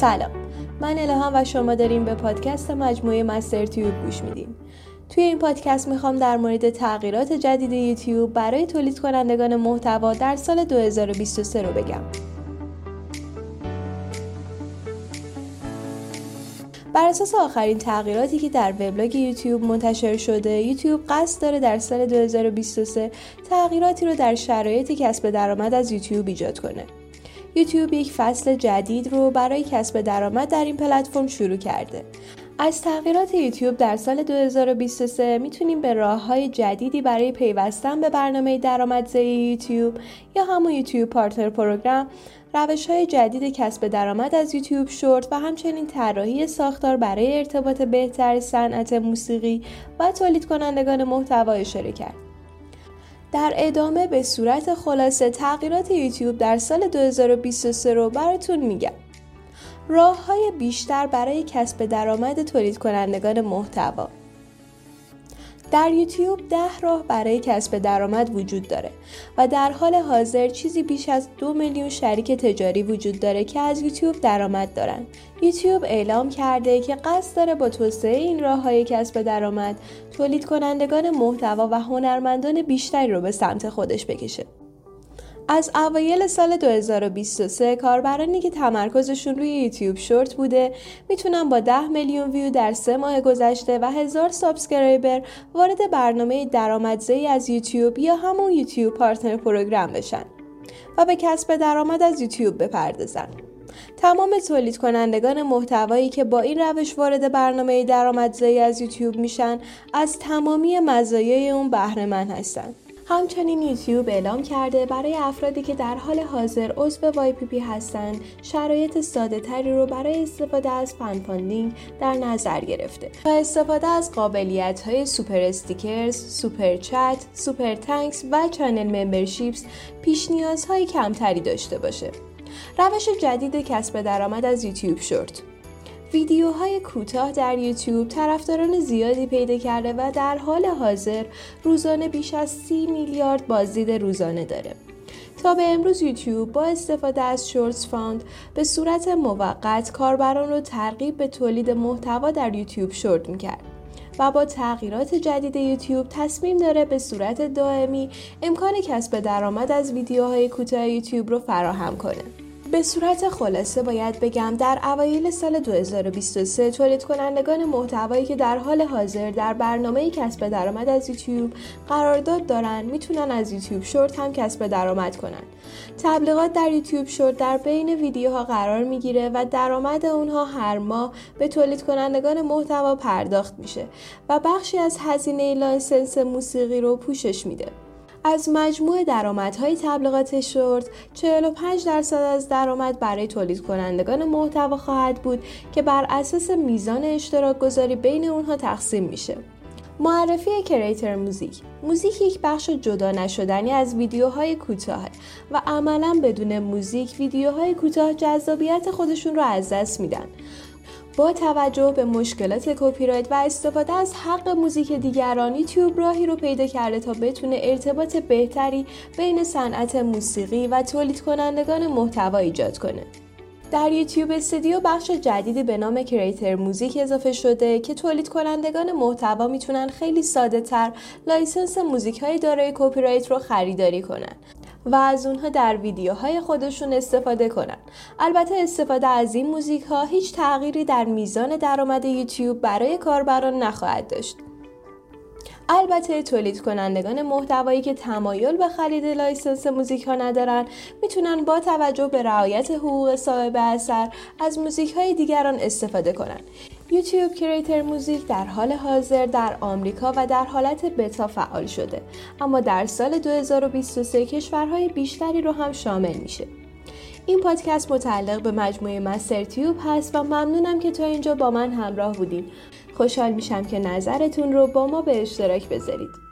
سلام. من الهام و شما داریم به پادکست مجموعه مستر تیوب گوش میدین توی این پادکست می‌خوام در مورد تغییرات جدید یوتیوب برای تولید کنندگان محتوا در سال 2023 رو بگم. بر اساس آخرین تغییراتی که در وبلاگ یوتیوب منتشر شده یوتیوب قصد داره در سال 2023 تغییراتی رو در شرایط کسب درآمد از یوتیوب ایجاد کنه. یوتیوب یک فصل جدید رو برای کسب درآمد در این پلتفرم شروع کرده از تغییرات یوتیوب در سال 2023 می‌تونیم به راه های جدیدی برای پیوستن به برنامه درآمدزایی یوتیوب یا همون یوتیوب پارتنر پروگرام روش های جدید کسب درآمد از یوتیوب شورت و همچنین طراحی ساختار برای ارتباط بهتر صنعت موسیقی و تولید کنندگان محتوا اشاره کرد. در ادامه به صورت خلاصه تغییرات یوتیوب در سال 2023 رو براتون میگم. راه های بیشتر برای کسب درآمد تولید کنندگان محتوا در یوتیوب ده راه برای کسب درآمد وجود داره و در حال حاضر چیزی بیش از دو میلیون شریک تجاری وجود داره که از یوتیوب درآمد دارن. یوتیوب اعلام کرده که قصد داره با توسعه این راه های کسب درآمد تولید کنندگان محتوا و هنرمندان بیشتری رو به سمت خودش بکشه. از اوایل سال 2023 کاربرانی که تمرکزشون روی یوتیوب شورت بوده می‌تونن با 10 میلیون ویو در سه ماه گذشته و هزار subscriber وارد برنامه درآمدزایی از یوتیوب یا همون YouTube Partner Program بشن و به کسب درآمد از یوتیوب بپردازن. تمام تولید کنندگان محتوایی که با این روش وارد برنامه درآمدزایی از یوتیوب میشن از تمامی مزایای اون بهره مند هستند. همچنین یوتیوب اعلام کرده برای افرادی که در حال حاضر عضو پی هستند شرایط ساده تری رو برای استفاده از fan funding در نظر گرفته و استفاده از قابلیت های Super Stickers، Super Chat، Super Thanks و channel memberships پیش نیازهای کمتری داشته باشه. روش جدید کسب درآمد از یوتیوب شورت ویدیوهای کوتاه در یوتیوب طرفداران زیادی پیدا کرده و در حال حاضر روزانه بیش از 30 میلیارد بازدید روزانه داره. تا به امروز یوتیوب با استفاده از Shorts Fund به صورت موقت کاربران رو ترغیب به تولید محتوا در یوتیوب شورت می‌کرد و با تغییرات جدید یوتیوب تصمیم داره به صورت دائمی امکان کسب درآمد از ویدیوهای کوتاه یوتیوب رو فراهم کنه. به صورت خلاصه باید بگم در اوایل سال 2023 تولید کنندگان محتوایی که در حال حاضر در برنامه کسب درآمد از یوتیوب قرارداد دارن می‌تونن از یوتیوب شورت هم کسب درآمد کنن. تبلیغات در یوتیوب شورت در بین ویدیوها قرار می‌گیره و درآمد اونها هر ماه به تولید کنندگان محتوا پرداخت میشه و بخشی از هزینه license موسیقی رو پوشش میده. از مجموع درآمدهای تبلیغات شورت 45 درصد از درآمد برای تولید کنندگان محتوا خواهد بود که بر اساس میزان اشتراک گذاری بین اونها تقسیم میشه. معرفی Creator Music موزیک یک بخش جدا نشدنی از ویدیوهای کوتاه و عملا بدون موزیک ویدیوهای کوتاه جذابیت خودشون رو از دست میدن با توجه به مشکلات کپی رایت و استفاده از حق موزیک دیگران یوتیوب راهی رو پیدا کرده تا بتونه ارتباط بهتری بین صنعت موسیقی و تولید کنندگان محتوا ایجاد کنه. در YouTube Studio بخش جدیدی به نام Creator Music اضافه شده که تولید کنندگان محتوا می‌تونن خیلی ساده تر license موزیک های دارای کپی رایت رو خریداری کنن و از اونها در ویدیوهای خودشون استفاده کنن. البته استفاده از این موزیک ها هیچ تغییری در میزان درآمد یوتیوب برای کاربران نخواهد داشت. البته تولید کنندگان محتوایی که تمایل به خرید license موزیک ها ندارن می‌تونن با توجه به رعایت حقوق صاحب اثر از موزیک های دیگران استفاده کنند. یوتیوب کریتر موزیک در حال حاضر در آمریکا و در حالت بتا فعال شده اما در سال 2023 کشورهای بیشتری رو هم شامل میشه این پادکست متعلق به مجموعه مستر تیوب هست و ممنونم که تا اینجا با من همراه بودین خوشحال میشم که نظرتون رو با ما به اشتراک بذارید.